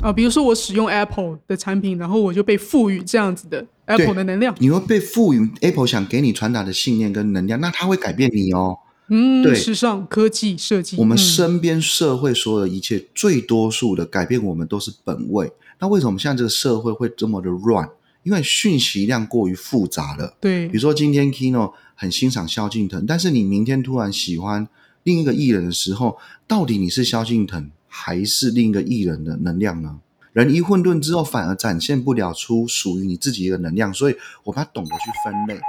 啊，比如说我使用 Apple 的产品，然后我就被赋予这样子的 Apple 的能量。你会被赋予 Apple 想给你传达的信念跟能量，那它会改变你哦。嗯，对时尚科技设计，我们嗯身边社会所有的一切，最多数的改变我们都是本位。那为什么现在这个社会会这么的乱？因为讯息量过于复杂了。对比如说今天 Kino 很欣赏萧敬腾，但是你明天突然喜欢另一个艺人的时候，到底你是萧敬腾还是另一个艺人的能量呢？人一混沌之后，反而展现不了出属于你自己的能量，所以我们要懂得去分类。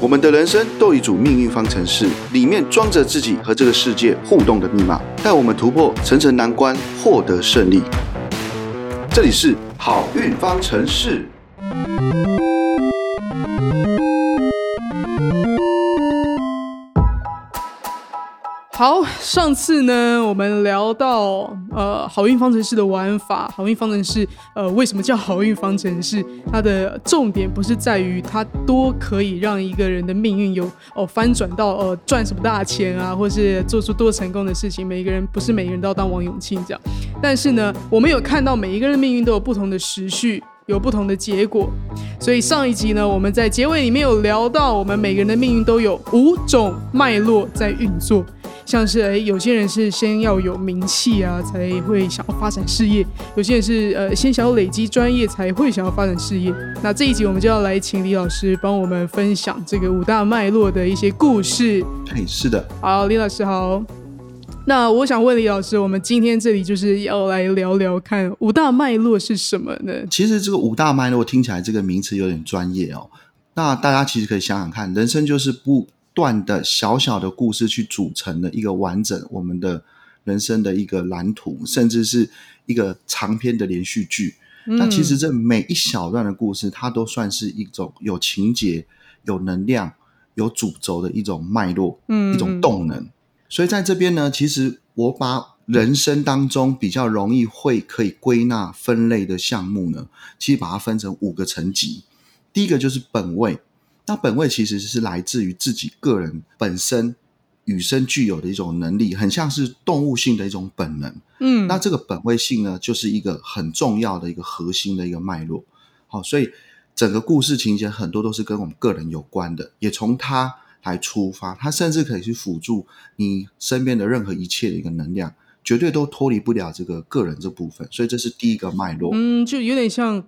我们的人生都有一组命运方程式，里面装着自己和这个世界互动的密码，带我们突破层层难关，获得胜利。这里是好运方程式。好，上次呢，我们聊到呃好运方程式的玩法，好运方程式呃为什么叫好运方程式？它的重点不是在于它多可以让一个人的命运有哦翻转到呃赚什么大钱啊，或是做出多成功的事情。每一个人不是每个人都要当王永庆这样，但是呢，我们有看到每一个人的命运都有不同的时序。有不同的结果，所以上一集呢，我们在结尾里面有聊到，我们每个人的命运都有五种脉络在运作。像是诶，有些人是先要有名气啊，才会想要发展事业；有些人是呃，先想要累积专业，才会想要发展事业。那这一集我们就要来请李老师帮我们分享这个五大脉络的一些故事。嘿，是的，好，李老师好。那我想问李老师，我们今天这里就是要来聊聊看五大脉络是什么呢？其实这个五大脉络听起来这个名词有点专业哦。那大家其实可以想想看，人生就是不断的小小的故事去组成的一个完整我们的人生的一个蓝图，甚至是一个长篇的连续剧。那其实这每一小段的故事，它都算是一种有情节、有能量、有主轴的一种脉络，嗯一种动能。所以在这边呢，其实我把人生当中比较容易会可以归纳分类的项目呢，其实把它分成五个层级。第一个就是本位，那本位其实是来自于自己个人本身与生俱有的一种能力，很像是动物性的一种本能。嗯，那这个本位性呢，就是一个很重要的一个核心的一个脉络。好，所以整个故事情节很多都是跟我们个人有关的，也从它来出发，它甚至可以去辅助你身边的任何一切的一个能量，绝对都脱离不了这个个人这部分。所以这是第一个脉络。嗯，就有点像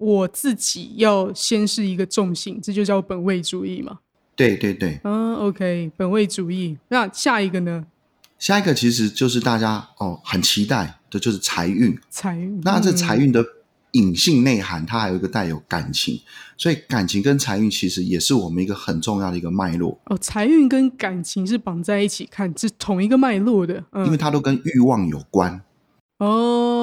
我自己要先是一个重心，这就叫本位主义嘛。对对对，嗯，OK，本位主义。那下一个呢？下一个其实就是大家哦很期待的，就是财运。财运。那这嗯财运的隐性内涵，它还有一个带有感情，所以感情跟财运其实也是我们一个很重要的一个脉络，哦，财运跟感情是绑在一起看，是同一个脉络的。嗯，因为它都跟欲望有关。哦，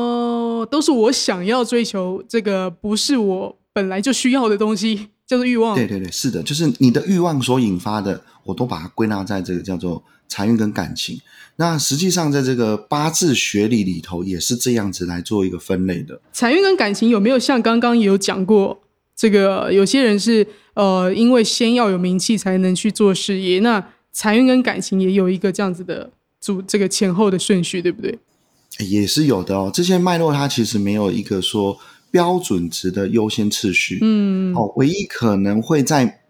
都是我想要追求这个，不是我本来就需要的东西，叫做欲望。对对对，是的，就是你的欲望所引发的，我都把它归纳在这个叫做财运跟感情。那实际上在这个八字学理里头，也是这样子来做一个分类的。财运跟感情有没有像刚刚也有讲过，这个有些人是呃，因为先要有名气才能去做事业，那财运跟感情也有一个这样子的组这个前后的顺序，对不对？也是有的哦，这些脉络它其实没有一个说标准值的优先次序，嗯，哦，唯一可能会在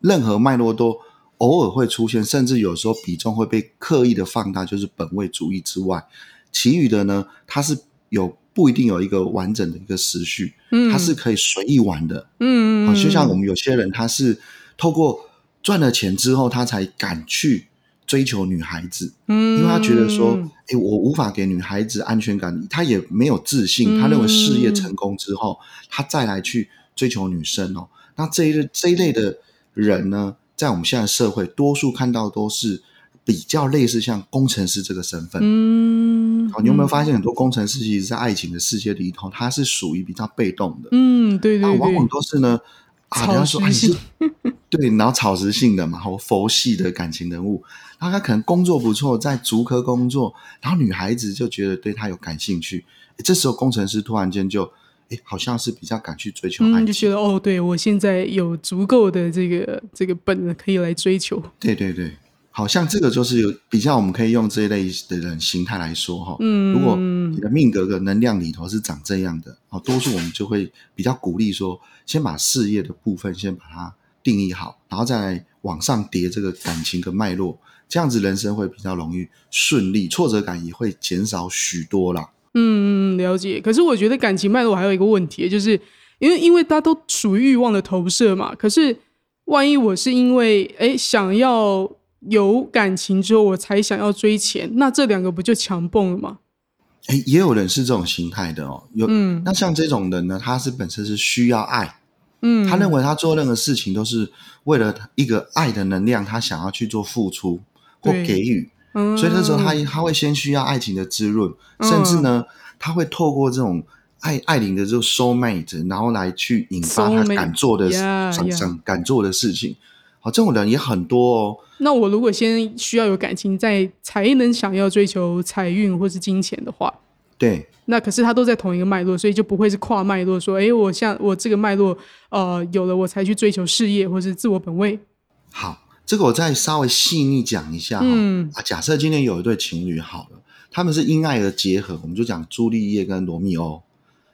任何脉络都偶尔会出现，甚至有时候比重会被刻意的放大，就是本位主义之外，其余的呢，它是有不一定有一个完整的一个时序，嗯。它是可以随意玩的，嗯，哦，就像我们有些人他是透过赚了钱之后，他才敢去追求女孩子，嗯，因为他觉得说，诶，我无法给女孩子安全感，他也没有自信，他认为事业成功之后，他再来去追求女生哦。那这一类这一类的人呢，在我们现在社会，多数看到都是比较类似像工程师这个身份。嗯，好，你有没有发现很多工程师其实，在爱情的世界里头，他是属于比较被动的，嗯，对对，对往往，都是呢。啊，草人家说你是 对，然后草食性的嘛，或佛系的感情人物，然后他可能工作不错，在足科工作，然后女孩子就觉得对他有感兴趣，这时候工程师突然间就，哎，好像是比较敢去追求爱嗯，就，觉得哦，对我现在有足够的这个这个本可以来追求，对对对，好像这个就是有比较，我们可以用这一类的人形态来说哈。嗯如果你的命格的能量里头是长这样的，哦，多数我们就会比较鼓励说，先把事业的部分先把它定义好，然后再来往上叠这个感情的脉络，这样子人生会比较容易顺利，挫折感也会减少许多啦。嗯，了解。可是我觉得感情脉络还有一个问题，就是因为因为大家都属于欲望的投射嘛。可是万一我是因为哎想要有感情之后，我才想要追钱，那这两个不就强蹦了吗？哎，也有人是这种心态的哦。有，嗯那像这种人呢，他是本身是需要爱，嗯，他认为他做任何事情都是为了一个爱的能量，他想要去做付出或对给予，嗯，所以这时候他他会先需要爱情的滋润，嗯甚至呢，他会透过这种爱爱灵的这种 soul mate，然后来去引发他敢做的想想敢做的事情。好，这种人也很多哦。那我如果先需要有感情，再才能想要追求财运或是金钱的话，对，那可是他都在同一个脉络，所以就不会是跨脉络说，诶，我像我这个脉络，呃，有了我才去追求事业或是自我本位。好，这个我再稍微细腻讲一下哈、嗯啊，假设今天有一对情侣好了，他们是因爱而结合，我们就讲朱丽叶跟罗密欧。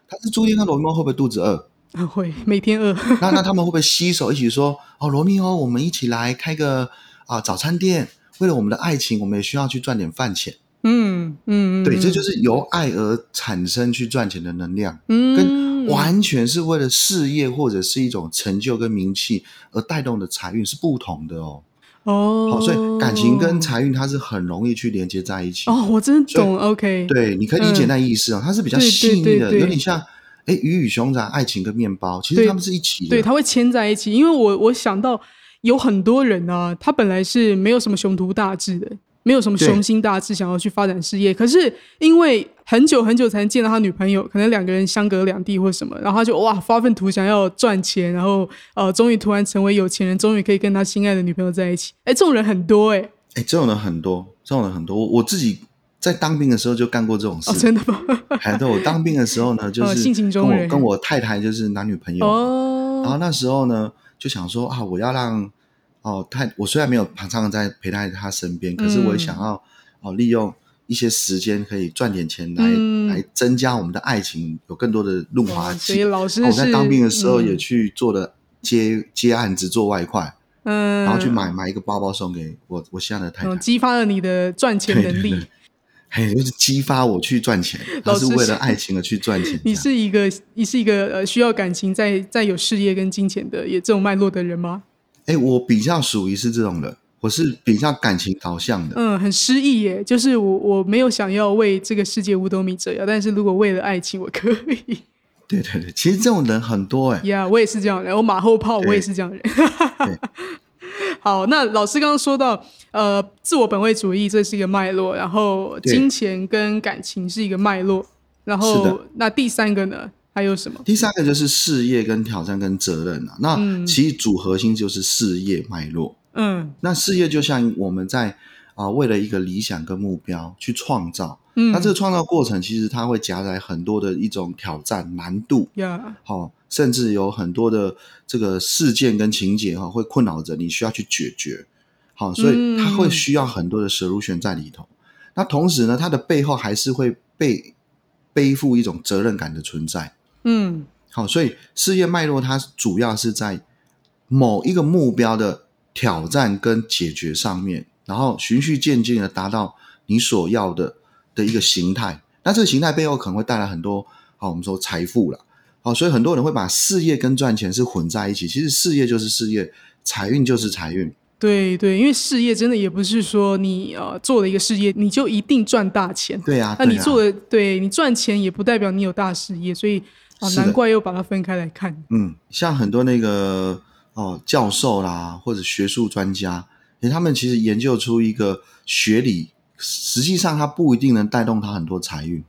他是朱丽叶跟罗密欧会不会肚子饿？啊，会每天饿，那那他们会不会携手一起说哦，罗密欧，我们一起来开个啊早餐店，为了我们的爱情，我们也需要去赚点饭钱。嗯嗯，对，这就是是由爱而产生去赚钱的能量，嗯跟完全是为了事业或者是一种成就跟名气而带动的财运是不同的哦。哦，好，所以感情跟财运它是很容易去连接在一起。哦，我真的懂，OK，对，你可以理解那意思哦，它是比较细腻的，对对有点像哎鱼与熊掌、爱情跟面包，其实对他们是一起的。对，它会牵在一起。因为我我想到有很多人啊，他本来是没有什么雄图大志的，没有什么雄心大志想要去发展事业，可是因为很久很久才能见到他女朋友，可能两个人相隔两地或什么，然后他就哇发愤图强要赚钱，然后呃终于突然成为有钱人，终于可以跟他心爱的女朋友在一起。哎，这种人很多哎、哎，这种人很多，这种人很多。我我自己在当兵的时候就干过这种事。哦，真的吗？还对，我当兵的时候呢，就是 哦性情跟中跟我太太就是男女朋友哦。然后哦，那时候呢，就想说啊，我要让哦太，我虽然没有常常在陪在她身边，可是我也想要哦利用一些时间可以赚点钱来、嗯来增加我们的爱情，有更多的润滑哇所以剂。老师哦我在当兵的时候也嗯去做了接接案子做外快，嗯，然后去买买一个包包送给我我现在的太太嗯，。激发了你的赚钱能力。对对对嘿，就是激发我去赚钱，他老是是为了爱情而去赚钱。你是一个你是一个呃需要感情再再有事业跟金钱的也这种脉络的人吗？哎，我比较属于是这种人，我是比较感情导向的。嗯，很诗意耶，就是我我没有想要为这个世界五斗米折腰，但是如果为了爱情，我可以 对对对，其实这种人很多哎。呀我也是这样的人，我马后炮，我也是这样的人。好，那老师刚刚说到，呃，自我本位主义这是一个脉络，然后金钱跟感情是一个脉络，然是后那第三个呢，还有什么？第三个就是事业跟挑战跟责任啊，那嗯其实主核心就是事业脉络。嗯那事业就像我们在啊、为了一个理想跟目标去创造，嗯，那这个创造过程其实它会夹杂很多的一种挑战难度，呀，好、甚至有很多的这个事件跟情节哈、会困扰着你，需要去解决。好、所以它会需要很多的 solution 在里头。那同时呢，它的背后还是会被背负一种责任感的存在。嗯好，所以事业脉络它主要是在某一个目标的挑战跟解决上面，然后循序渐进的达到你所要的的一个形态。那这个形态背后可能会带来很多，好，我们说财富了。好，所以很多人会把事业跟赚钱是混在一起。其实事业就是事业，财运就是财运。对对，因为事业真的也不是说你呃做了一个事业你就一定赚大钱，对啊，那你做的对你赚钱也不代表你有大事业，所以啊、难怪又把它分开来看。嗯，像很多那个哦教授啦，或者学术专家，诶，他们其实研究出一个学理，实际上他不一定能带动他很多财运。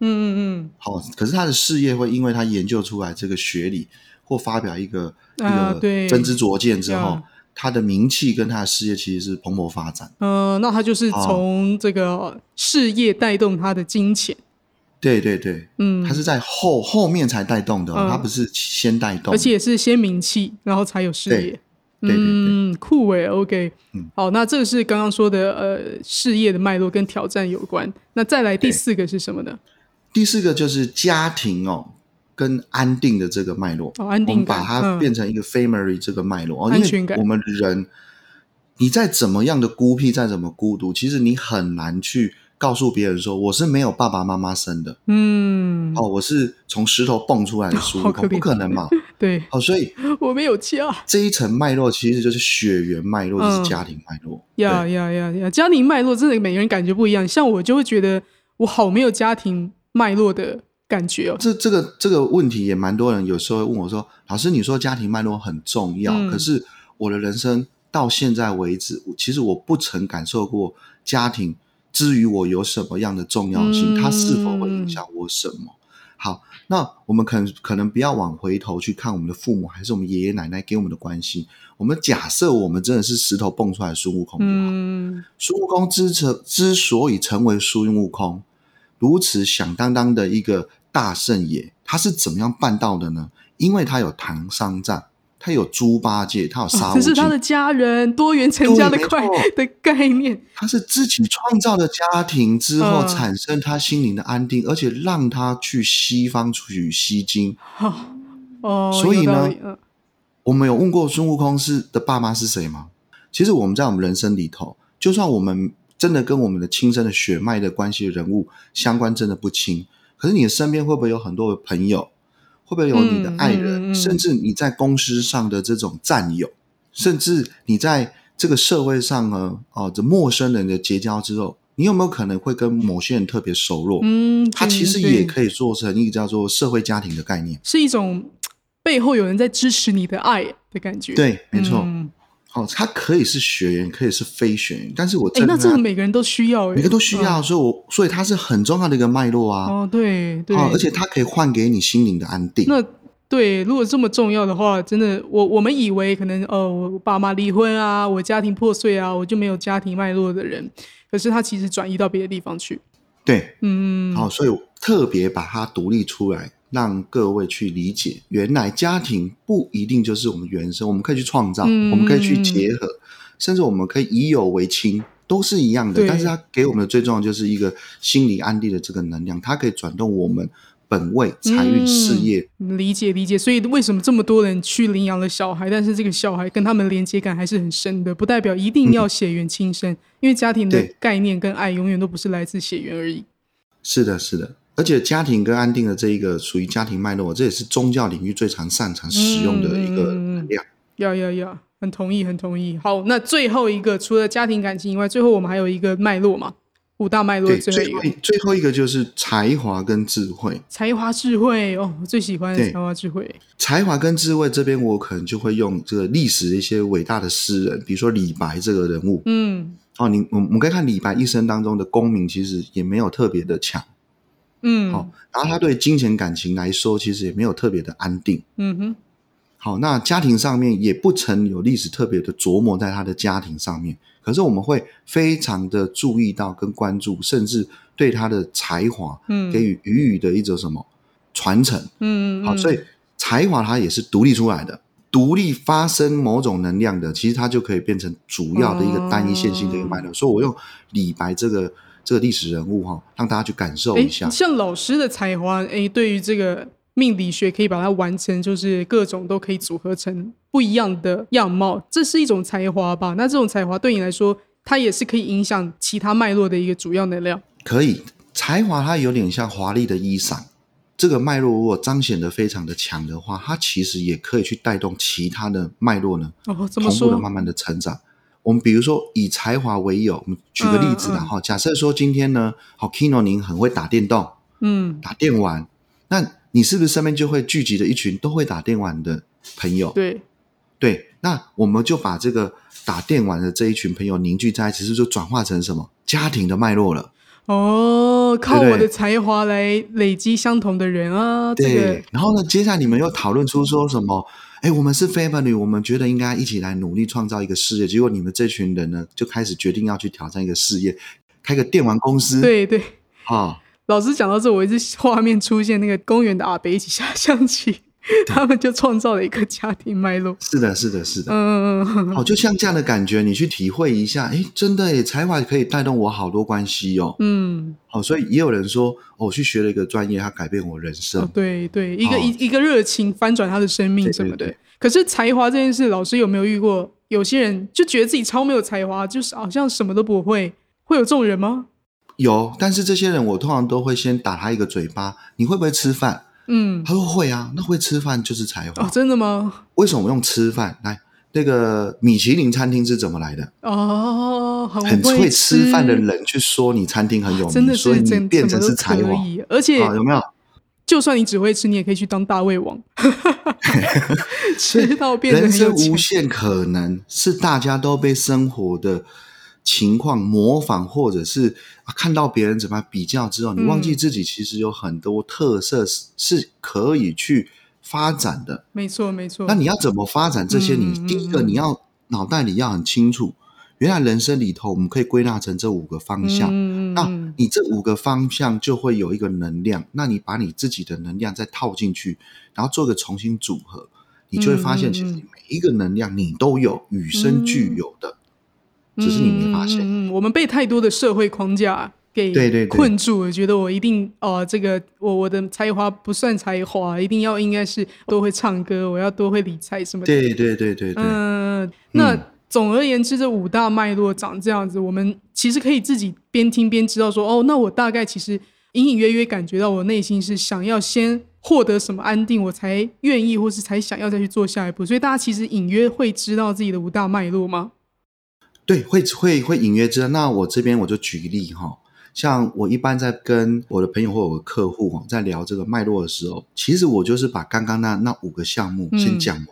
嗯嗯嗯好、可是他的事业会因为他研究出来这个学理，或发表一个、一个真知灼见之后，他的名气跟他的事业其实是蓬勃发展。嗯，呃，那他就是哦从这个事业带动他的金钱，对对对，嗯，它是在后后面才带动的、哦，嗯他不是先带动。而且也是先名气，然后才有事业。对对对，嗯，酷诶 o k 嗯好，那这个是刚刚说的呃事业的脉络跟挑战有关。那再来第四个是什么呢？第四个就是家庭哦。跟安定的这个脉络，哦，安定我们，把它嗯变成一个 family 这个脉络哦，全感为我们人，你再怎么样的孤僻，再怎么孤独，其实你很难去告诉别人说我是没有爸爸妈妈生的，嗯，哦，我是从石头蹦出来的孙悟空，好可不可能嘛？对，哦，所以 我没有家。这一层脉络其实就是血缘脉络，嗯就是家庭脉络。呀对呀呀呀！家庭脉络真的每个人感觉不一样，像我就会觉得我好没有家庭脉络的感觉哦。这这个这个问题也蛮多人有时候会问我说：“老师，你说家庭脉络很重要，嗯可是我的人生到现在为止，其实我不曾感受过家庭之于我有什么样的重要性，嗯它是否会影响我什么？”好，那我们可能可能不要往回头去看我们的父母还是我们爷爷奶奶给我们的关系。我们假设我们真的是石头蹦出来的孙悟空就好，嗯孙悟空之成之所以成为孙悟空，如此响当当的一个大圣爷，他是怎么样办到的呢？因为他有唐三藏，他有猪八戒，他有沙悟净，这是他的家人多元成家的快的概念。他是自己创造的家庭之后，嗯产生他心灵的安定，而且让他去西方取西经。好哦，所以呢我们有问过孙悟空是的爸妈是谁吗？其实我们在我们人生里头，就算我们真的跟我们的亲生的血脉的关系的人物相关真的不亲，可是你的身边会不会有很多的朋友？会不会有你的爱人，嗯嗯嗯甚至你在公司上的这种战友，甚至你在这个社会上呢，哦，这陌生人的结交之后，你有没有可能会跟某些人特别熟络？嗯，它其实也可以做成一个叫做社会家庭的概念。是一种背后有人在支持你的爱的感觉。，对，没错。嗯哦，它可以是学员，可以是非学员，但是我哎，那真的这个每个人都需要，哎每个都需要，嗯所以我所以它是很重要的一个脉络啊。哦，对对，哦，而且它可以换给你心灵的安定。那对，如果这么重要的话，真的，我我们以为可能呃，我爸妈离婚啊，我家庭破碎啊，我就没有家庭脉络的人，可是他其实转移到别的地方去。对，嗯，好、所以我特别把它独立出来，让各位去理解，原来家庭不一定就是我们原生，我们可以去创造，嗯我们可以去结合，甚至我们可以以友为亲，都是一样的。但是它给我们的最重要就是一个心理安定的这个能量，它可以转动我们本位、财运、事业。嗯理解理解。所以为什么这么多人去领养了小孩，但是这个小孩跟他们连接感还是很深的，不代表一定要血缘亲生，因为家庭的概念跟爱永远都不是来自血缘而已。是的，是的。而且家庭跟安定的这一个属于家庭脉络，这也是宗教领域最常擅长使用的一个能量。要要要，很同意，很同意。好，那最后一个除了家庭感情以外，最后我们还有一个脉络嘛，五大脉络对，最后一个最后一个就是才华跟智慧。才华智慧哦，我最喜欢的才华智慧。才华跟智慧这边，我可能就会用这个历史的一些伟大的诗人，比如说李白这个人物。嗯哦，你我我们可以看李白一生当中的功名，其实也没有特别的强。嗯，好、然后他对金钱感情来说，其实也没有特别的安定。嗯哼，好，那家庭上面也不曾有历史特别的琢磨在他的家庭上面，可是我们会非常的注意到跟关注，甚至对他的才华嗯，给予予以的一种什么传承。嗯，嗯，好，所以才华它也是独立出来的，独立发生某种能量的，其实它就可以变成主要的一个单一线性的一个脉络。所以我用李白这个这个历史人物哈，让大家去感受哎一下。像老师的才华，哎，对于这个命理学可以把它完成，就是各种都可以组合成不一样的样貌，这是一种才华吧？那这种才华对你来说，它也是可以影响其他脉络的一个主要能量。可以，才华它有点像华丽的衣裳，这个脉络如果彰显的非常的强的话，它其实也可以去带动其他的脉络呢，哦，怎同么说？步的慢慢的成长。我们比如说以才华为友，我们举个例子啦嗯嗯哈、假设说今天呢，好 Kino 您很会打电动，嗯，打电玩，那你是不是身边就会聚集了一群都会打电玩的朋友？对，对，那我们就把这个打电玩的这一群朋友凝聚在一起，是不是就转化成什么家庭的脉络了？哦，靠我的才华来累积相同的人啊，这对个，然后呢，接下来你们又讨论出说什么？哎，我们是 family，我们觉得应该一起来努力创造一个事业。结果你们这群人呢，就开始决定要去挑战一个事业，开个电玩公司。，对对。啊、老师讲到这，我一直画面出现那个公园的阿北一起下象棋。他们就创造了一个家庭脉络。是的，是的，是的。嗯嗯嗯，好，就像这样的感觉，你去体会一下，哎，真的诶，才华可以带动我好多关系哦。嗯，好，所以也有人说，哦，我去学了一个专业，它改变我人生。哦，对对，一个哦一一个热情翻转他的生命什么的对对。可是才华这件事，老师有没有遇过？有些人就觉得自己超没有才华，就是好像什么都不会，会有这种人吗？有，但是这些人我通常都会先打他一个嘴巴，你会不会吃饭？嗯，他说会啊，那会吃饭就是才华。哦，真的吗？为什么用吃饭来？那个米其林餐厅是怎么来的？哦，很很会会吃饭的人去说你餐厅很有名，真的所以你变成是才华，而且啊？有没有？就算你只会吃，你也可以去当大胃王，吃到变成无限可能，是大家都被生活的情况模仿，或者是、啊看到别人怎么样比较之后，你忘记嗯自己其实有很多特色是是可以去发展的。没错，没错。那你要怎么发展这些？嗯你第一个你要脑袋里要很清楚，原来人生里头我们可以归纳成这五个方向。那嗯嗯嗯你这五个方向就会有一个能量，那你把你自己的能量再套进去，然后做个重新组合，你就会发现，其实每一个能量你都有，与生俱有的，只是你没发现。嗯我们被太多的社会框架给对对对困住了，觉得我一定哦，这个我我的才华不算才华，一定要应该是多会唱歌，我要多会理财什么的。对对对对对，嗯，那嗯总而言之，这五大脉络长这样子，我们其实可以自己边听边知道说，哦，那我大概其实隐隐约约感觉到我内心是想要先获得什么安定，我才愿意或是才想要再去做下一步。所以大家其实隐约会知道自己的五大脉络吗？对，会会会隐约知道。那我这边我就举例哈，像我一般在跟我的朋友或我的客户哈，在聊这个脉络的时候，其实我就是把刚刚那那五个项目先讲完，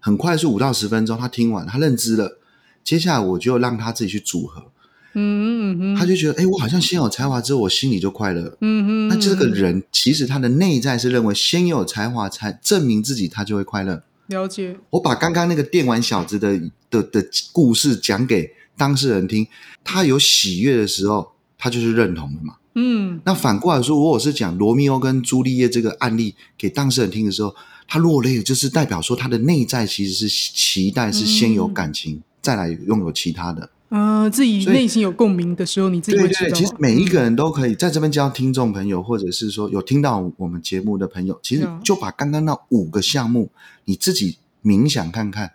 很快速五到十分钟，他听完他认知了，接下来我就让他自己去组合，嗯嗯嗯，他就觉得，哎，我好像先有才华之后，我心里就快乐。嗯嗯，那这个人其实他的内在是认为先有才华才证明自己，他就会快乐。了解，我把刚刚那个电玩小子的的的故事讲给当事人听，他有喜悦的时候，他就是认同的嘛。嗯那反过来说，如果我是讲罗密欧跟朱丽叶这个案例给当事人听的时候，他落泪，就是代表说他的内在其实是期待是先有感情，再来拥有其他的。呃，自己内心有共鸣的时候，你自己对对，会知道。其实每一个人都可以在这边教听众朋友，或者是说有听到我们节目的朋友，其实嗯就把刚刚那五个项目你自己冥想看看，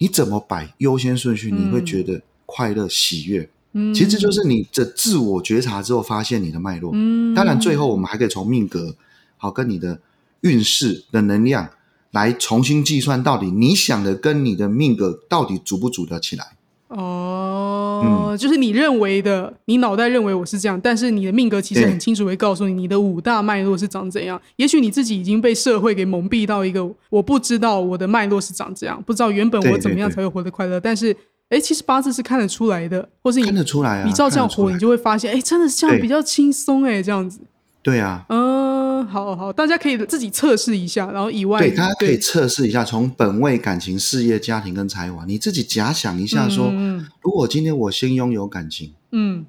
你怎么摆优先顺序，你会嗯觉得快乐喜悦。嗯，其实这就是你的自我觉察之后发现你的脉络。嗯，当然，最后我们还可以从命格好跟你的运势的能量来重新计算，到底你想的跟你的命格到底组不组得起来。哦，就是你认为的，你脑袋认为我是这样，但是你的命格其实很清楚会告诉你，你的五大脉络是长怎样。也许你自己已经被社会给蒙蔽到一个，我不知道我的脉络是长这样，不知道原本我怎么样才会活得快乐。但是，哎，其实八字是看得出来的，或是你看得出来啊你照这样活，你就会发现，哎，真的是这样比较轻松，哎，这样子。对啊，嗯，好好，大家可以自己测试一下，然后以外，对，大家可以对。测试一下，从本位、感情、事业、家庭跟才华，你自己假想一下说，嗯如果今天我先拥有感情，嗯。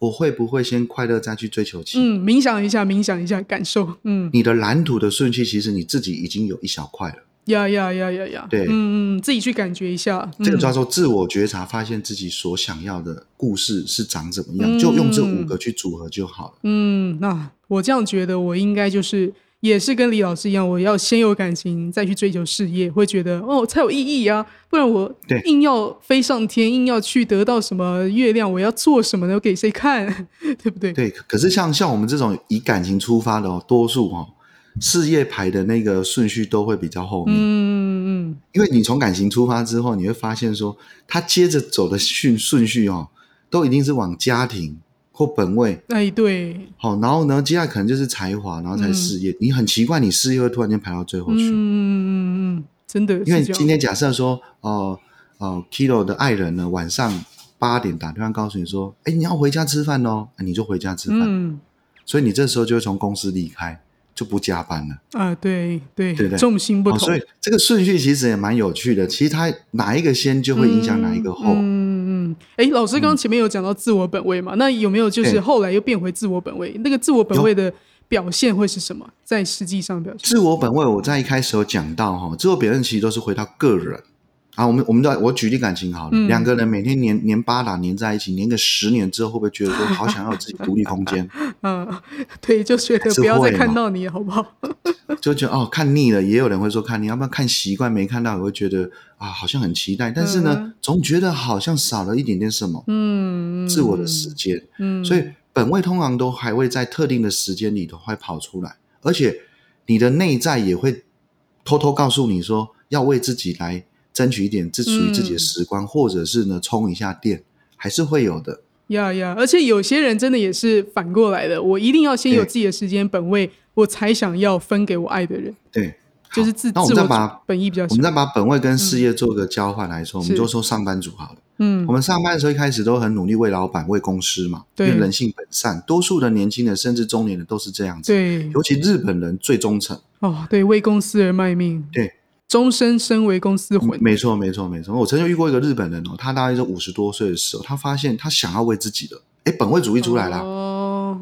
我会不会先快乐再去追求情？嗯，冥想一下，冥想一下，感受，嗯，你的蓝图的顺序，其实你自己已经有一小块了。呀呀呀呀呀，对。嗯嗯，自己去感觉一下，嗯。这个叫做自我觉察，发现自己所想要的故事是长怎么样，嗯。就用这五个去组合就好了。嗯，那我这样觉得，我应该就是也是跟李老师一样，我要先有感情，再去追求事业，会觉得哦才有意义啊，不然我硬要飞上天，硬要去得到什么月亮，我要做什么呢？我给谁看？对不对？对，可是像像我们这种以感情出发的哦，多数哦，事业排的那个顺序都会比较后面。嗯嗯因为你从感情出发之后，你会发现说，他接着走的顺顺序哦，都一定是往家庭或本位，嗯，哎，对，好、然后呢，接下来可能就是才华，然后才事业。你很奇怪，你事业会突然间排到最后去，嗯嗯嗯嗯，真的因为今天假设说，哦、哦、k i l o 的爱人呢，晚上八点打电话告诉你说，哎，你要回家吃饭哦，你就回家吃饭，嗯。所以你这时候就会从公司离开，就不加班了。啊，对对对对重心不哦，同，所以这个顺序其实也蛮有趣的。其实它哪一个先就会影响哪一个后。嗯嗯，哎、老师刚刚前面有讲到自我本位嘛，那有没有就是后来又变回自我本位？那个自我本位的表现会是什么？在实际上表现，自我本位，我在一开始有讲到哈，自我表现其实都是回到个人啊。我们我们的我举例感情好了，嗯两个人每天黏黏巴达黏在一起，黏个十年之后，会不会觉得说 好想要有自己独立空间？嗯，对，就觉得不要再看到你，好不好？就觉得哦看腻了，也有人会说看腻，要不然看习惯没看到，也会觉得啊好像很期待，但是呢，嗯总觉得好像少了一点点什么，嗯，自我的时间。嗯，所以本位通常都还会在特定的时间里头会跑出来，而且你的内在也会偷偷告诉你说，要为自己来争取一点自属于自己的时光，或者是呢充一下电，还是会有的。呀呀，而且有些人真的也是反过来的，我一定要先有自己的时间本位，我才想要分给我爱的人，对，就是自那我们再把本意比较我们。再把本位跟事业做个交换来说，我们就说上班族好了。嗯我们上班的时候一开始都很努力为老板、为公司嘛，因对为人性本善，多数的年轻人甚至中年人都是这样子。对，尤其日本人最忠诚。哦，对，为公司而卖命，对，终身身为公司魂。没错，没错，没错。我曾经遇过一个日本人哦，他大概是五十多岁的时候，他发现他想要为自己的，哎，本位主义出来了。哦，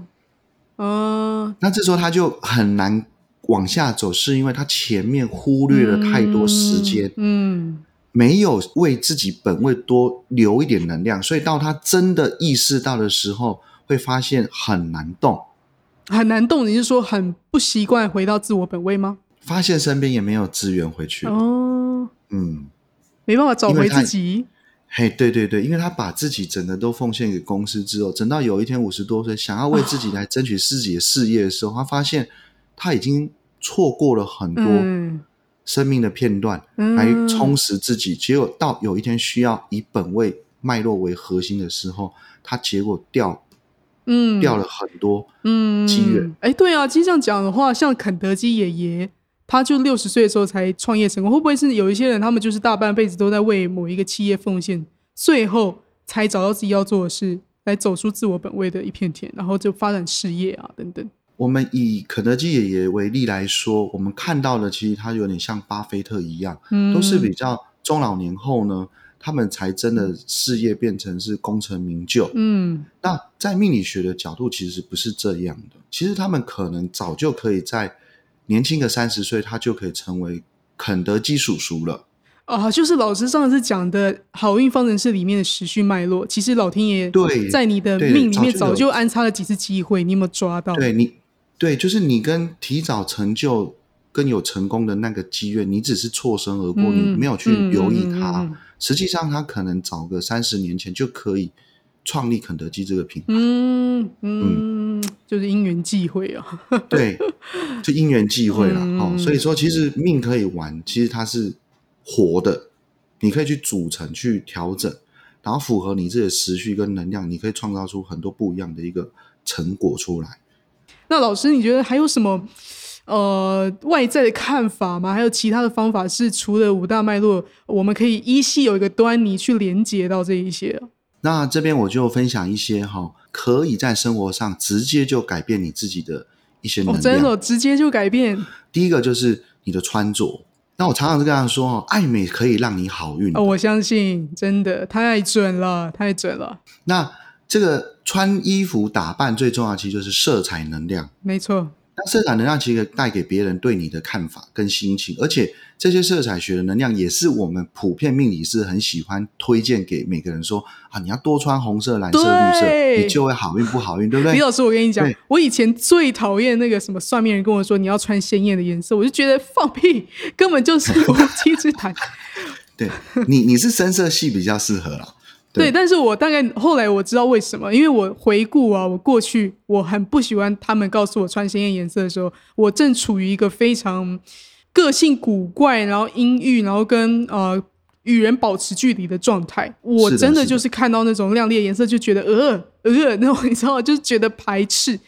嗯，那这时候他就很难往下走，是因为他前面忽略了太多时间，嗯，没有为自己本位多留一点能量，所以到他真的意识到的时候，会发现很难动，很难动。你是说很不习惯回到自我本位吗？发现身边也没有资源回去。哦，嗯，没办法找回自己。嘿，对对对，因为他把自己整个都奉献给公司之后，等到有一天五十多岁，想要为自己来争取自己的事业的时候，他发现他已经错过了很多嗯生命的片段，嗯来充实自己。结果到有一天需要以本位脉络为核心的时候，他结果掉嗯掉了很多。嗯机缘。哎，对啊，其实这样讲的话，像肯德基爷爷，他就六十岁的时候才创业成功，会不会是有一些人他们就是大半辈子都在为某一个企业奉献，最后才找到自己要做的事，来走出自我本位的一片天，然后就发展事业啊等等。我们以肯德基爷爷为例来说，我们看到的其实他有点像巴菲特一样，嗯，都是比较中老年后呢，他们才真的事业变成是功成名就。嗯那在命理学的角度，其实不是这样的。其实他们可能早就可以在年轻个三十岁，他就可以成为肯德基叔叔了。啊，就是老师上次讲的好运方程式里面的时序脉络，其实老天爷对在你的命里面早就安插了几次机会，你有没有抓到？对你，对，就是你跟提早成就、跟有成功的那个机缘，你只是错身而过，嗯你没有去留意它。嗯嗯嗯实际上，他可能早个三十年前就可以创立肯德基这个品牌。嗯嗯，就是因缘际会啊。对，就因缘际会了。嗯哦，所以说其实命可以玩，其实它是活的，你可以去组成、去调整，然后符合你自己的时序跟能量，你可以创造出很多不一样的一个成果出来。那老师，你觉得还有什么呃外在的看法吗？还有其他的方法是除了五大脉络，我们可以依稀有一个端倪去连接到这一些？那这边我就分享一些哈、可以在生活上直接就改变你自己的一些能哦，量。真的哦、直接就改变第一个就是你的穿着。那我常常是跟他说哦，爱美可以让你好运。哦，我相信真的太准了，太准了，那这个穿衣服打扮最重要，其实就是色彩能量。没错。那色彩能量其实带给别人对你的看法跟心情，而且这些色彩学的能量也是我们普遍命理师很喜欢推荐给每个人说啊，你要多穿红色、蓝色、绿色，你就会好运不好运，对不对？李老师，我跟你讲，我以前最讨厌那个什么算命人跟我说你要穿鲜艳的颜色，我就觉得放屁，根本就是无稽之谈。对你你是深色系比较适合啦。对对，但是我大概后来我知道为什么，因为我回顾啊，我过去我很不喜欢他们告诉我穿鲜艳颜色的时候，我正处于一个非常个性古怪，然后阴郁，然后跟呃与人保持距离的状态。我真的就是看到那种亮丽的颜色就觉得呃呃那种，你知道？就是觉得排斥。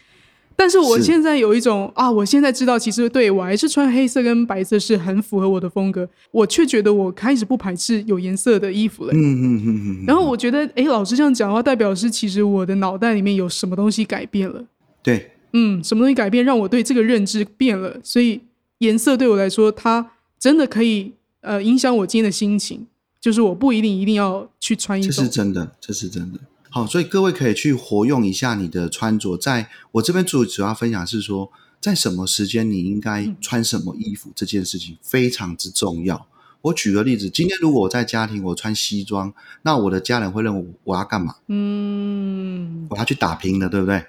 但是我现在有一种啊，我现在知道，其实对我还是穿黑色跟白色是很符合我的风格，我却觉得我开始不排斥有颜色的衣服了。嗯嗯嗯嗯嗯，然后我觉得，诶，老师这样讲的话，代表是其实我的脑袋里面有什么东西改变了，对。嗯，什么东西改变，让我对这个认知变了，所以颜色对我来说，它真的可以呃影响我今天的心情，就是我不一定一定要去穿一这是真的，这是真的。好，所以各位可以去活用一下你的穿着。在我这边主主要分享是说，在什么时间你应该穿什么衣服，这件事情非常之重要。我举个例子，今天如果我在家庭我穿西装，那我的家人会认为我要干嘛？嗯，我要去打拼了，对不对？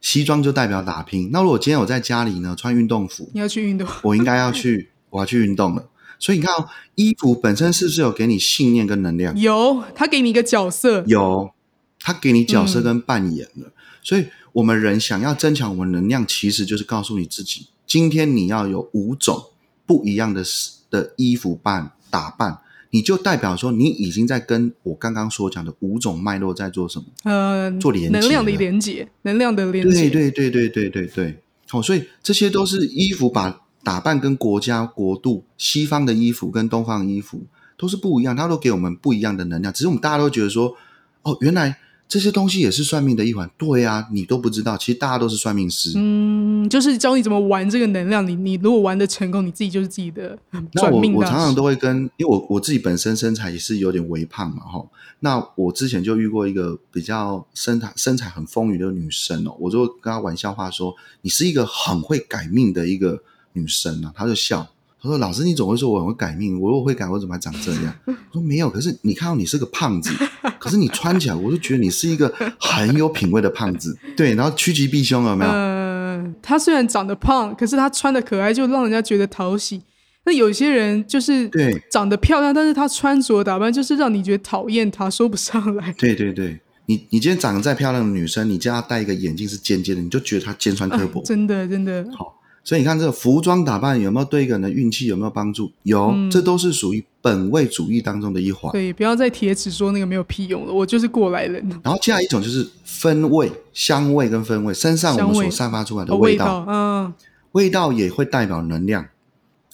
西装就代表打拼。那如果今天我在家里呢，穿运动服，你要去运动，我应该要去，我要去运动了。所以你看哦，衣服本身是不是有给你信念跟能量？有，它给你一个角色，有，他给你角色跟扮演了。所以我们人想要增强我们能量，其实就是告诉你自己，今天你要有五种不一样的的衣服扮打扮，你就代表说你已经在跟我刚刚所讲的五种脉络在做什么？呃，做连接能量的连接，能量的连接，对对对对对对对，哦，所以这些都是衣服把打扮跟国家国度，西方的衣服跟东方的衣服都是不一样，它都给我们不一样的能量。只是我们大家都觉得说，哦，原来这些东西也是算命的一环。对啊，你都不知道，其实大家都是算命师。嗯，就是教你怎么玩这个能量。你你如果玩的成功，你自己就是自己的嗯那转我我常常。都会跟，因为我我自己本身身材也是有点微胖嘛，哈。那我之前就遇过一个比较身材身材很丰腴的女生哦，我就跟她玩笑话说，你是一个很会改命的一个女生啊。她就笑，她说：“老师，你总会说我很会改命，我如果会改，我怎么还长这样？” 我说：“没有，可是你看到你是个胖子，可是你穿起来，我就觉得你是一个很有品味的胖子。对，然后趋吉避凶有没有？嗯，他虽然长得胖，可是他穿的可爱，就让人家觉得讨喜。那有些人就是对长得漂亮，但是他穿着打扮就是让你觉得讨厌他，说不上来。对对对，你你今天长得再漂亮的女生，你叫她戴一个眼镜是尖尖的，你就觉得她尖酸刻薄。真的真的，所以你看，这个服装打扮有没有对一个人的运气有没有帮助？有，这都是属于本位主义当中的一环。对，不要再铁齿说那个没有屁用了，我就是过来人。然后接下来一种就是分味、香味跟分味，身上我们所散发出来的哦，味道，味道，嗯，味道也会代表能量。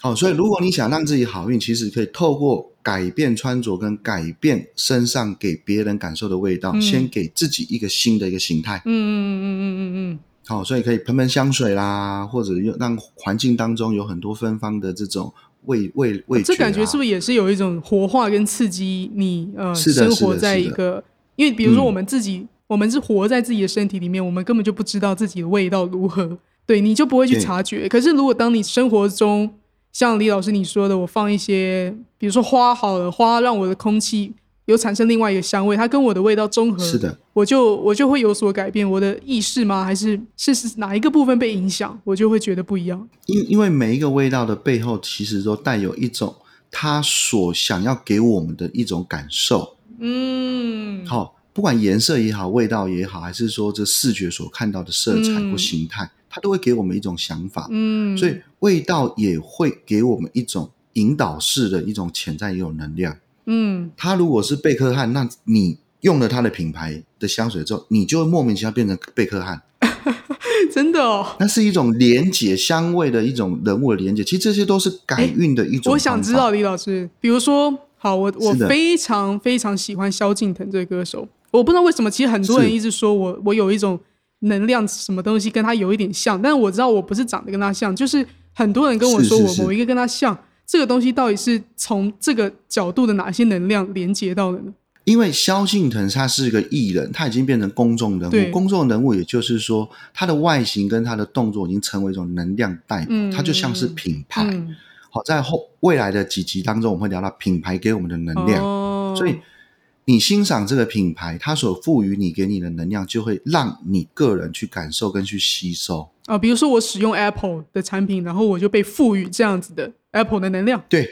好，所以如果你想让自己好运，其实可以透过改变穿着跟改变身上给别人感受的味道，嗯先给自己一个新的一个形态。嗯嗯嗯嗯嗯嗯好，所以可以喷喷香水啦，或者用让环境当中有很多芬芳的这种味味味。这感觉是不是也是有一种活化跟刺激你呃生活在一个，因为比如说嗯我们自己，我们是活在自己的身体里面，我们根本就不知道自己的味道如何，对你就不会去察觉。可是如果当你生活中，像李老师你说的，我放一些，比如说花好了，花让我的空气有产生另外一个香味，它跟我的味道中和，是的，我就我就会有所改变，我的意识吗？还是是是哪一个部分被影响，我就会觉得不一样。因因为每一个味道的背后，其实都带有一种它所想要给我们的一种感受。嗯，好，不管颜色也好，味道也好，还是说这视觉所看到的色彩嗯或形态，它都会给我们一种想法。嗯，所以味道也会给我们一种引导式的一种潜在也有能量。嗯。他如果是贝克汉，那你用了他的品牌的香水之后，你就会莫名其妙变成贝克汉。真的哦，那是一种连接香味的一种人物的连接，其实这些都是改运的一种、我想知道，李老师，比如说，好，我我非常非常喜欢萧敬腾这个歌手，我不知道为什么，其实很多人一直说我我有一种能量，什么东西跟他有一点像，但是我知道我不是长得跟他像，就是很多人跟我说我某一个跟他像，这个东西到底是从这个角度的哪些能量连接到的呢？因为萧敬腾他是个艺人，他已经变成公众人物。公众人物也就是说，他的外形跟他的动作已经成为一种能量代表，嗯他就像是品牌。嗯，好，在后未来的几集当中，我们会聊到品牌给我们的能量。哦，所以你欣赏这个品牌，它所赋予你给你的能量，就会让你个人去感受跟去吸收。啊，比如说我使用 Apple 的产品，然后我就被赋予这样子的 Apple 的能量。对，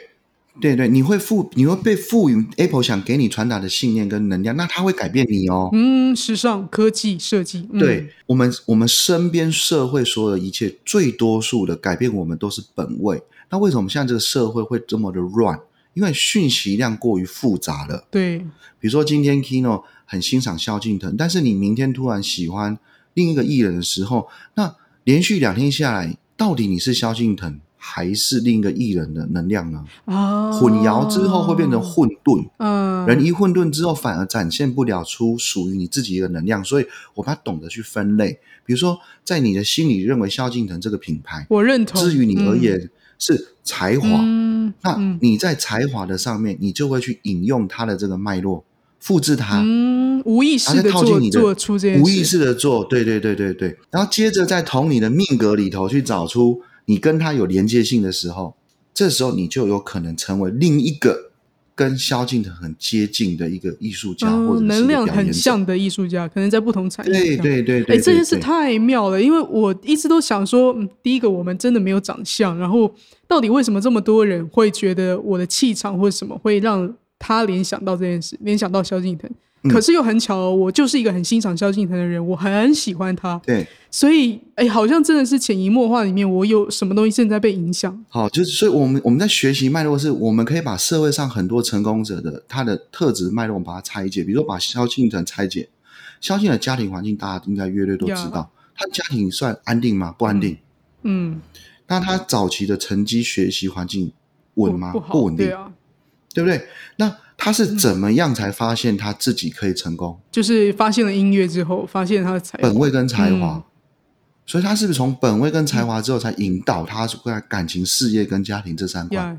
对对，你会赋，你会被赋予 Apple 想给你传达的信念跟能量，那它会改变你哦。嗯，时尚、科技、设计，嗯、对我们，我们身边社会所有的一切，最多数的改变我们都是本位。那为什么现在这个社会会这么的乱？因为讯息量过于复杂了。对，比如说今天 Kino 很欣赏萧敬腾，但是你明天突然喜欢另一个艺人的时候，那连续两天下来，到底你是萧敬腾还是另一个艺人的能量呢？啊，混淆之后会变成混沌，嗯，人一混沌之后，反而展现不了出属于你自己的能量，所以我们要懂得去分类。比如说，在你的心里认为萧敬腾这个品牌，我认同。至于你而言是才华，嗯，那嗯。你在才华的上面，你就会去引用它的这个脉络，复制它。嗯嗯，无意识的做套进你的做出这件事，无意识的做，对对对对对，然后接着再从你的命格里头去找出你跟他有连接性的时候，这时候你就有可能成为另一个跟萧敬腾很接近的一个艺术家，或者能量。很像的艺术家，可能在不同产业对上。对对对，哎，这件事太妙了，因为我一直都想说，嗯，第一个我们真的没有长相，然后到底为什么这么多人会觉得我的气场或者什么会让他联想到这件事，联想到萧敬腾？嗯可是又很巧哦，我就是一个很欣赏萧敬腾的人，我很喜欢他，对，所以哎，好像真的是潜移默化里面，我有什么东西正在被影响。好，就是所以我们我们在学习脉络是，我们可以把社会上很多成功者的他的特质脉络，我们把它拆解，比如说把萧敬腾拆解，萧敬腾的家庭环境大家应该约略都知道，他家庭算安定吗？不安定。嗯，那他早期的成绩、学习环境稳吗？不好，稳定，对啊，对不对？那他是怎么样才发现他自己可以成功？就是发现了音乐之后，发现他的才华本位跟才华，嗯所以他是不是从本位跟才华之后，才引导他在感情、事业跟家庭这三块？呀。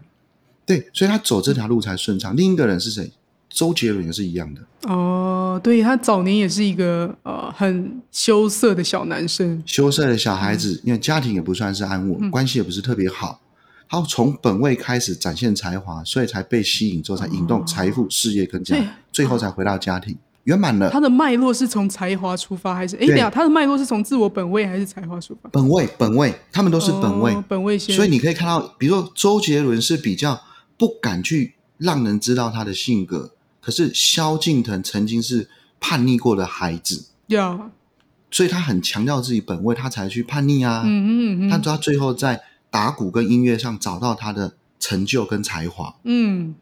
对，所以他走这条路才顺畅。另一个人是谁？周杰伦也是一样的，哦，对他早年也是一个呃很羞涩的小男生，羞涩的小孩子，因为家庭也不算是安稳，关系也不是特别好。他从本位开始展现才华，所以才被吸引之后，才引动财富、事业跟家对，最后才回到家庭，圆满了。他的脉络是从才华出发，还是哎，对等下他的脉络是从自我本位还是才华出发？本位，本位，他们都是本位，哦本位先，所以你可以看到，比如说周杰伦是比较不敢去让人知道他的性格，可是萧敬腾曾经是叛逆过的孩子，呀，所以他很强调自己本位，他才去叛逆啊。嗯哼嗯哼，他他最后在打鼓跟音乐上找到他的成就跟才华，嗯，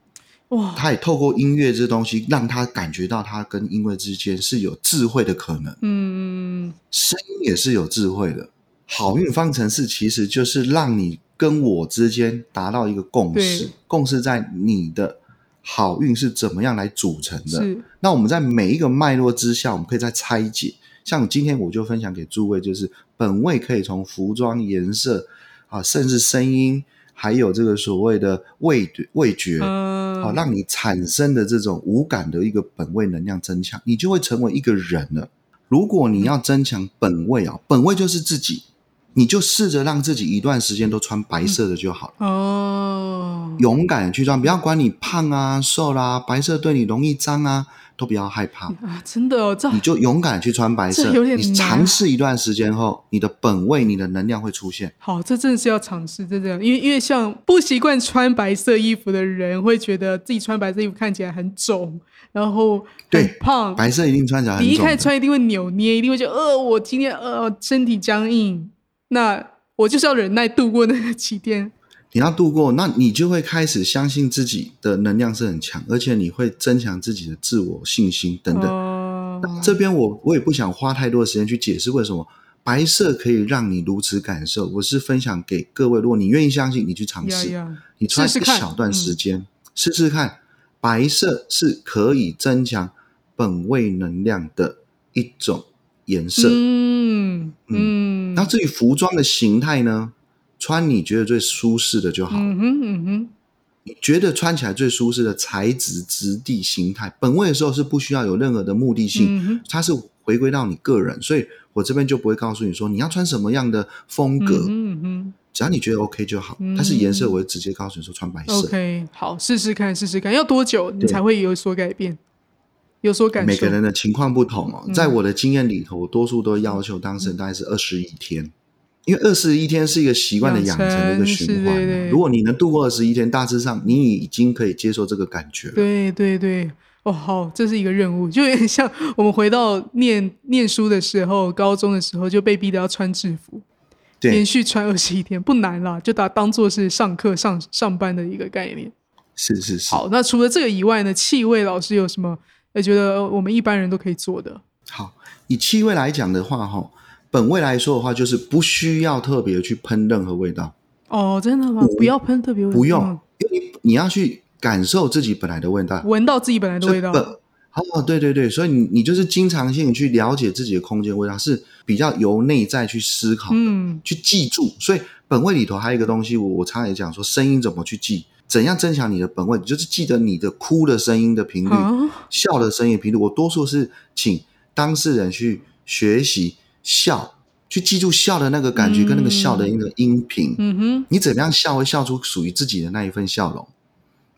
哇，他也透过音乐这东西，让他感觉到他跟音乐之间是有智慧的可能，嗯，声音也是有智慧的。好运方程式其实就是让你跟我之间达到一个共识，共识在你的好运是怎么样来组成的。那我们在每一个脉络之下，我们可以再拆解。像今天我就分享给诸位，就是本位可以从服装、颜色啊，甚至声音，还有这个所谓的味味觉，嗯，好、让你产生的这种无感的一个本位能量增强，你就会成为一个人了。如果你要增强本位啊，本位就是自己，你就试着让自己一段时间都穿白色的就好了。哦，勇敢的去穿，不要管你胖啊、瘦啦、白色对你容易脏啊，都不要害怕。啊，真的哦，这你就勇敢去穿白色这有，点你难尝试一段时间后，你的本位、你的能量会出现。好，这真的是要尝试，真的，因为因为像不习惯穿白色衣服的人，会觉得自己穿白色衣服看起来很肿，然后很对胖，白色一定穿起来很你一。开始穿一定会扭捏，一定会觉得呃，我今天呃身体僵硬，那我就是要忍耐度过那个几天。你要度过，那你就会开始相信自己的能量是很强，而且你会增强自己的自我信心等等。哦，这边我我也不想花太多的时间去解释为什么白色可以让你如此感受。我是分享给各位，如果你愿意相信，你去尝试。你穿一小段时间，试试看，白色是可以增强本位能量的一种颜色。嗯嗯，那至于服装的形态呢，穿你觉得最舒适的就好。嗯哼嗯哼，你觉得穿起来最舒适的材质、质地、形态，本位的时候是不需要有任何的目的性，嗯它是回归到你个人，所以我这边就不会告诉你说你要穿什么样的风格，嗯哼只要你觉得 OK 就好。嗯但是颜色我会直接告诉你说穿白色。，OK，好，试试看，试试看，要多久你才会有所改变，有所感受？每个人的情况不同哦，嗯在我的经验里头，多数都要求当事人大概是二十一天，因为二十一天是一个习惯的养成的一个循环。如果你能度过二十一天，大致上你已经可以接受这个感觉了。对对对，哦，好，这是一个任务，就有点像我们回到念 念书的时候，高中的时候就被逼得要穿制服，连，续穿二十一天，不难啦，就把它当做是上课上上班的一个概念。是是是。好，那除了这个以外呢，气味老师有什么？也觉得呃我们一般人都可以做的。好，以气味来讲的话，哈，本味来说的话，就是不需要特别去喷任何味道，哦，真的吗？不要喷特别味，不用嗯，因为你你要去感受自己本来的味道。闻到自己本来的味道。哦，对对对，所以你你就是经常性去了解自己的空间味道，是比较由内在去思考的，嗯去记住。所以本味里头还有一个东西，我我常常也讲说，声音怎么去记？怎样增强你的本位？就是记得你的哭的声音的频率，啊，笑的声音频率。我多数是请当事人去学习笑，去记住笑的那个感觉跟那个笑的那个音频。嗯哼，你怎么样笑会笑出属于自己的那一份笑容？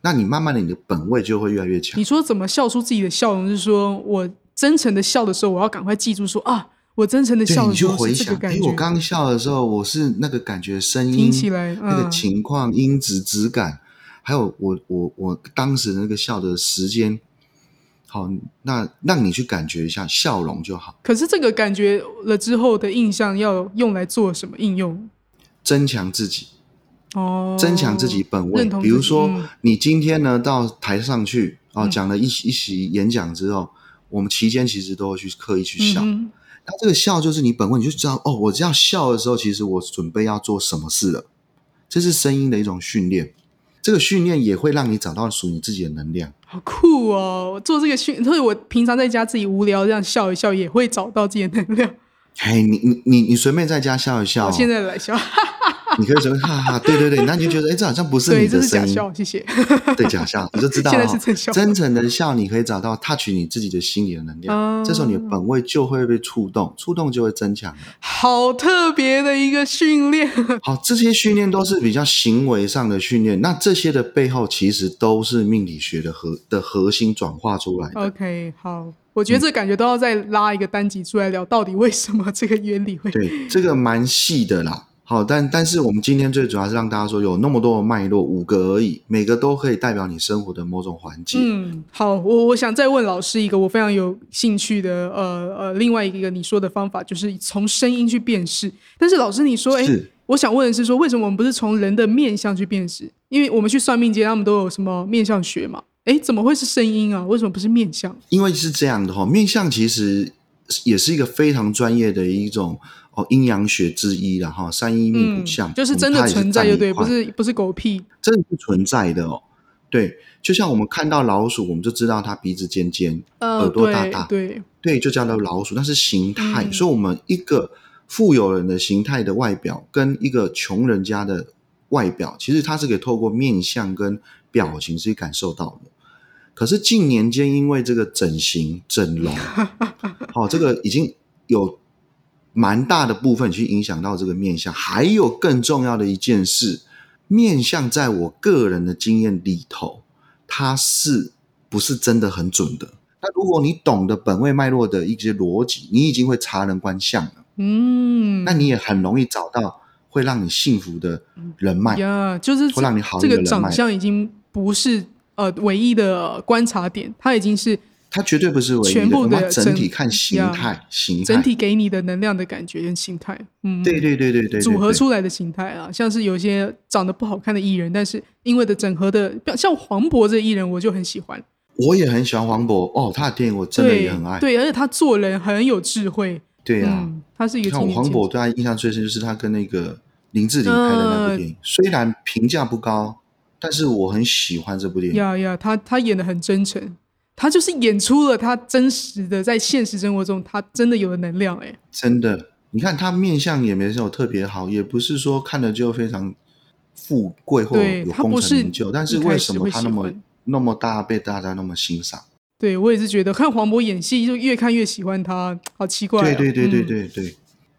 那你慢慢的，你的本位就会越来越强你。说怎么笑出自己的笑容？是说我真诚的笑的时候，我要赶快记住说啊，我真诚的笑的时候这个感觉。我刚笑的时候，我是那个感觉，声音听起来那个嗯情况、音质、质感，还有我我我当时的那个笑的时间，好，那让你去感觉一下笑容就好，可是这个感觉了之后的印象要用来做什么应用？增强自己，哦，增强自己本位比如说嗯，你今天呢到台上去哦，嗯讲了一一席演讲之后，我们期间其实都会去刻意去笑。嗯那这个笑就是你本位，你就知道哦，我这样笑的时候，其实我准备要做什么事了。这是声音的一种训练，这个训练也会让你找到属于你自己的能量。好酷哦！我做这个训，所以我平常在家自己无聊这样笑一笑，也会找到自己的能量。嘿，你你你你随便在家笑一笑、我哦，现在来笑，你可以随便哈哈，对对对，那你就觉得哎，这好像不是，你的声音，是假笑，谢谢。对假笑，你就知道、现哦、真笑真诚的笑，你可以找到 touch 你自己的心理的能量，哦这时候你的本位就会被触动，触动就会增强了。好特别的一个训练，好，这些训练都是比较行为上的训练，那这些的背后其实都是命理学的核的核心转化出来的。OK，好，我觉得这感觉都要再拉一个单集出来聊，到底为什么这个原理会对，这个蛮细的啦。好，但但是我们今天最主要是让大家说，有那么多的脉络，五个而已，每个都可以代表你生活的某种环境。嗯，好，我我想再问老师一个我非常有兴趣的，呃呃，另外一个你说的方法就是从声音去辨识。但是老师你说，哎是，我想问的是说，为什么我们不是从人的面相去辨识？因为我们去算命街，他们都有什么面相学嘛？哎，怎么会是声音啊？为什么不是面相？因为是这样的哈、面相其实也是一个非常专业的一种哦阴阳学之一啦哈，三一命卜相、嗯就是真的存在，就对，占一块不是不是狗屁。真的是存在的哦。对，就像我们看到老鼠，我们就知道它鼻子尖尖，呃，耳朵大大对对，对，就叫做老鼠，那是形态。嗯所以，我们一个富有人的形态的外表，跟一个穷人家的外表，其实它是可以透过面相跟表情是感受到的。可是近年间，因为这个整形、整容，哦，这个已经有蛮大的部分去影响到这个面相。还有更重要的一件事，面相在我个人的经验里头，它是不是真的很准的？那如果你懂得本位脉络的一些逻辑，你已经会察人观相了，嗯，那你也很容易找到会让你幸福的人脉。呀，就是会让你好这个长相已经不是呃唯一的观察点，它已经是它绝对不是唯一全部的整体看形态，形态。整体给你的能量的感觉跟形态，嗯，对对对对对对组合出来的形态啊，像是有些长得不好看的艺人，但是因为的整合的，像黄渤这艺人，我就很喜欢，我也很喜欢黄渤哦，他的电影我真的也很爱。对，而且他做人很有智慧，对啊，嗯，他是一个像我黄渤对他印象最深就是他跟那个林志玲拍的那部嗯电影，虽然评价不高，但是我很喜欢这部电影。呀呀，他他演的很真诚，他就是演出了他真实的在现实生活中他真的有的能量，哎，真的，你看他面相也没有特别好，也不是说看着就非常富贵或对有功成名就，但是为什么他那么那么大被大家那么欣赏？对我也是觉得看黄渤演戏就越看越喜欢他，好奇怪、哦，对对对对嗯对对。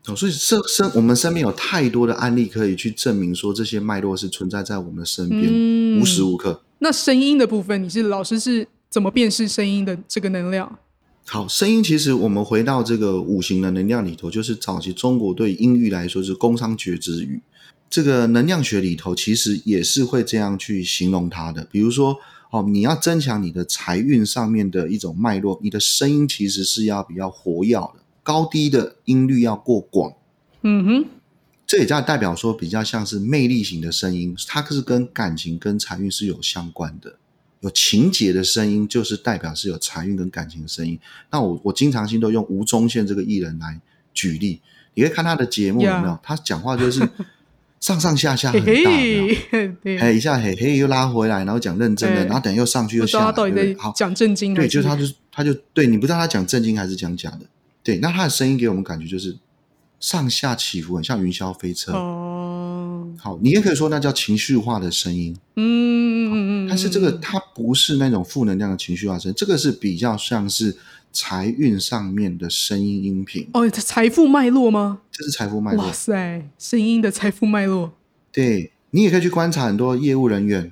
哦，所以身身我们身边有太多的案例可以去证明说这些脉络是存在在我们的身边，嗯无时无刻。那声音的部分，你是老师是怎么辨识声音的这个能量？好，声音其实我们回到这个五行的能量里头，就是早期中国对音域来说是工商角之语。这个能量学里头其实也是会这样去形容它的。比如说，哦，你要增强你的财运上面的一种脉络，你的声音其实是要比较活跃的，高低的音律要过广。嗯哼，这也叫代表说比较像是魅力型的声音，它是跟感情跟财运是有相关的。有情节的声音，就是代表是有财运跟感情的声音。那我我经常性都用吴宗宪这个艺人来举例，你会看他的节目有没有 Yeah 他讲话就是上上下下很大，嘿，对，一下嘿嘿又拉回来，然后讲认真的，然后等下又上去又下来，好，讲正经还对，就是他就他就对你不知道他讲正经还是讲假的，对，那他的声音给我们感觉就是上下起伏，很像云霄飞车。哦，好，你也可以说那叫情绪化的声音。嗯，但是这个它不是那种负能量的情绪化声，这个是比较像是财运上面的声音音频。哦，财富脉络吗？这是财富脉络。哇塞，声音的财富脉络。对你也可以去观察很多业务人员，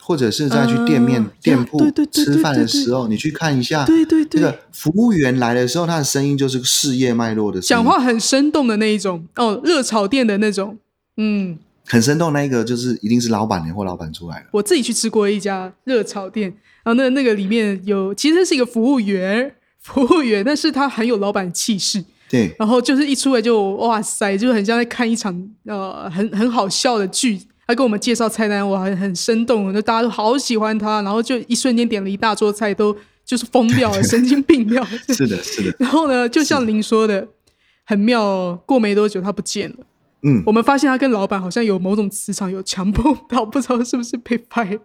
或者是在去店面、嗯店铺吃饭的时候，你去看一下，对对对这个服务员来的时候，他的声音就是事业脉络的声音，讲话很生动的那一种哦，热炒店的那种。嗯，很生动。那一个就是一定是老板娘或老板出来的。我自己去吃过一家热炒店，然后那那个里面有其实是一个服务员，服务员，但是他很有老板气势。对，然后就是一出来就哇塞，就很像在看一场呃很很好笑的剧。他跟我们介绍菜单，我，很很生动，就大家都好喜欢他，然后就一瞬间点了一大桌菜，都就是疯掉了，神经病掉了。是的，是的，然后呢，就像您说的，很妙哦。过没多久，他不见了。嗯，我们发现他跟老板好像有某种磁场有强碰到，不知道是不是被 fire。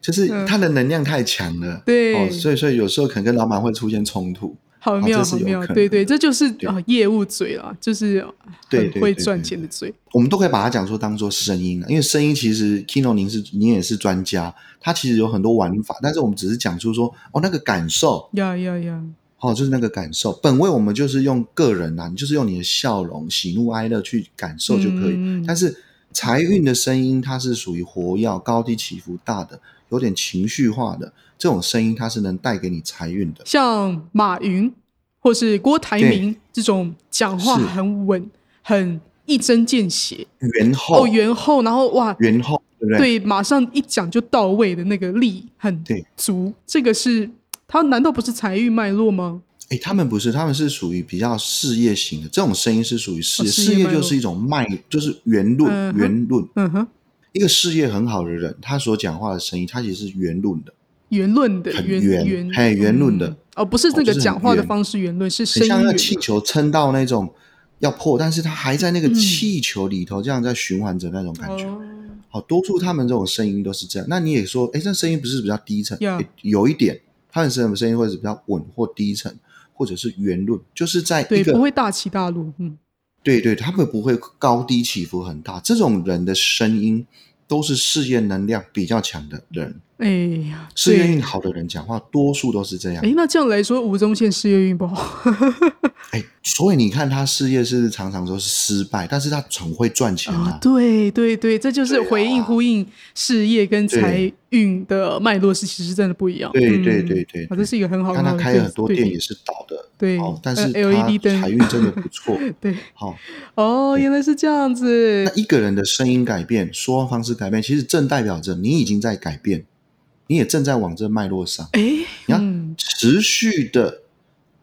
就是他的能量太强了，嗯对哦，所以所以有时候可能跟老板会出现冲突。好妙，好妙，对对，这就是对啊业务嘴啦，就是很对对对会赚对钱的嘴。我们都可以把它讲说当做声音了，因为声音其实 Kino 您是您也是专家，它其实有很多玩法，但是我们只是讲出说哦那个感受，呀呀呀！哦就是那个感受。本位我们就是用个人啊，你就是用你的笑容、喜怒哀乐去感受就可以。嗯但是财运的声音它是属于活跃、高低起伏大的，有点情绪化的这种声音，它是能带给你财运的。像马云或是郭台铭这种讲话很稳、很一针见血圆厚，哦，圆厚，然后哇，圆厚，对不对？对，马上一讲就到位的那个力很足，这个是他难道不是财运脉络吗？哎，他们不是，他们是属于比较事业型的，这种声音是属于事业，哦事业事业就是一种脉，就是圆论，嗯哼。圆论。嗯哼，一个事业很好的人，他所讲话的声音，他其实是圆润的，圆润的很圆圆圆，嘿圆论的。嗯。哦，不是这个讲话的方式圆润，是像那个气球撑到那种要破，但是他还在那个嗯气球里头，这样在循环着那种感觉。哦，好，多数他们这种声音都是这样。那你也说，哎，这声音不是比较低沉？有一点，他们声声音会是比较稳或低沉，或者是圆润，就是在一对，个不会大起大落，嗯，对对，他们不会高低起伏很大。这种人的声音都是事业能量比较强的人，哎呀，事业运好的人讲话多数都是这样。哎，那这样来说，吴宗宪事业运不好，哎，所以你看他事业是常常都是失败，但是他很会赚钱啊。啊，。对对对，这就是回应呼应事业跟财运的脉络是其实真的不一样。对嗯。对对对。啊，这是一个很好的看他开了很多店也是倒的，对哦，但是 LED 灯财运真的不错。对，好，哦，原来是这样子那。一个人的声音改变，说话方式改变，其实正代表着你已经在改变，你也正在往这脉络上。哎，你要嗯，持续的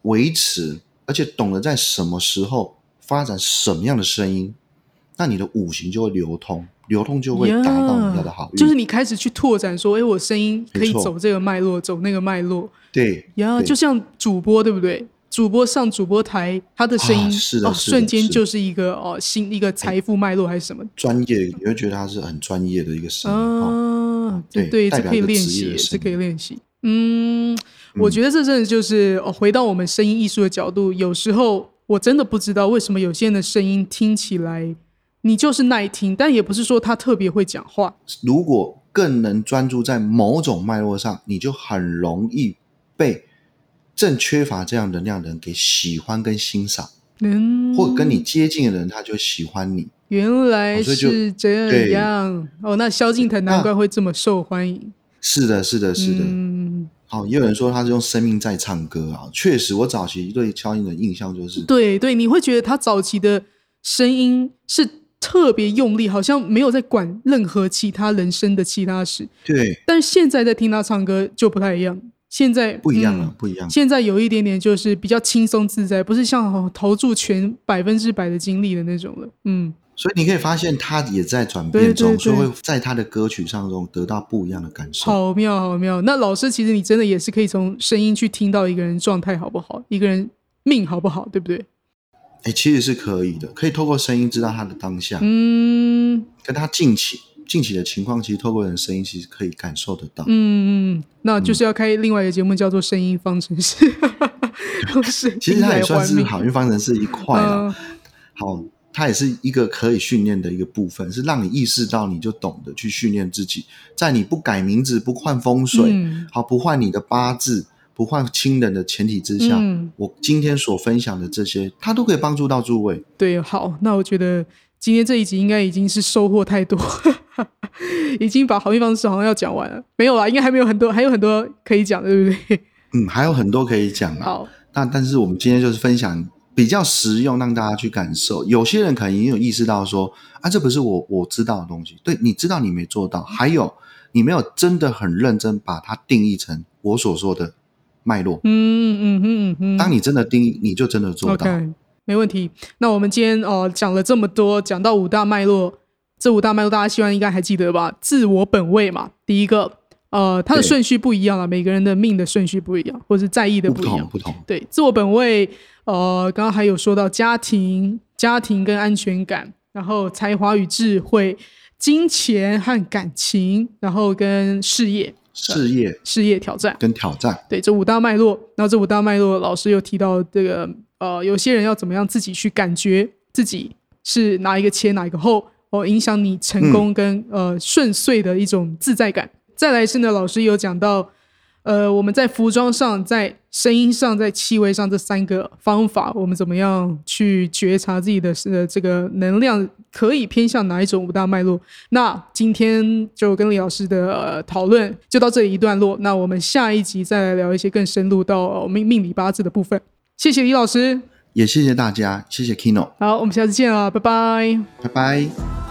维持，而且懂得在什么时候发展什么样的声音，那你的五行就会流通，流通就会达到你要的好运。就是你开始去拓展说，哎，我声音可以走这个脉络，走那个脉络对呀，对就像主播对不对？主播上主播台，他的声音、啊是的哦，瞬间就是一个哦新一个财富脉络还是什么专业，你会觉得他是很专业的一个声音。哦啊，对对对，这可以练习，这可以练习。嗯，我觉得这真的就是、哦、回到我们声音艺术的角度，有时候我真的不知道为什么有些人的声音听起来你就是耐听，但也不是说他特别会讲话。如果更能专注在某种脉络上，你就很容易被正缺乏这样能量的人给喜欢跟欣赏，嗯，或跟你接近的人，他就喜欢你。原来是这样哦，那萧敬腾难怪会这么受欢迎。是的，是的，是的。嗯，好，也有人说他是用生命在唱歌啊。确实，我早期对萧敬腾的印象就是，对对，你会觉得他早期的声音是特别用力，好像没有在管任何其他人生的其他事。对，但是现在在听他唱歌就不太一样，现在不一样了，嗯不一样。现在有一点点就是比较轻松自在，不是像哦投注全百分之百的精力的那种了。嗯，所以你可以发现，他也在转变中，对对对所以会在他的歌曲上中得到不一样的感受。好妙好妙。那老师其实你真的也是可以从声音去听到一个人状态好不好，一个人命好不好，对不对？哎，其实是可以的，可以透过声音知道他的当下，嗯跟他近期近期的情况，其实透过人的声音，其实可以感受得到。嗯嗯，那就是要开另外一个节目，叫做《声音方程式》。是 其实它也算是命好运方程式一块了。嗯好，它也是一个可以训练的一个部分，是让你意识到你就懂得去训练自己，在你不改名字、不换风水，嗯好不换你的八字、不换亲人的前提之下，嗯我今天所分享的这些，它都可以帮助到诸位。对，好，那我觉得今天这一集应该已经是收获太多，已经把好运方式好像要讲完了，没有啦，应该还没有很多，还有很多可以讲，对不对？嗯，还有很多可以讲啊。好，那但是我们今天就是分享比较实用，让大家去感受。有些人可能已经有意识到说啊，这不是我我知道的东西。对，你知道你没做到，还有你没有真的很认真把它定义成我所说的脉络。嗯嗯嗯嗯嗯，当你真的定义，你就真的做到。没问题。那我们今天哦、讲了这么多，讲到五大脉络，这五大脉络大家希望应该还记得吧？自我本位嘛，第一个，呃，它的顺序不一样了，每个人的命的顺序不一样，或者是在意的不不一样。同。不同，对，自我本位，呃，刚刚还有说到家庭、家庭跟安全感，然后才华与智慧、金钱和感情，然后跟事业、事业。事业挑战。跟挑战，对，这五大脉络，然后这五大脉络，老师又提到这个，呃，有些人要怎么样自己去感觉自己是哪一个前哪一个后，哦，影响你成功跟、呃顺遂的一种自在感。再来是呢，老师有讲到，呃，我们在服装上、在声音上、在气味上这三个方法，我们怎么样去觉察自己的呃这个能量可以偏向哪一种五大脉络？那今天就跟李老师的、呃、讨论就到这里一段落。那我们下一集再来聊一些更深入到、呃命命理八字的部分。谢谢李老师，也谢谢大家，谢谢 Kino，好，我们下次见了，拜拜。拜拜。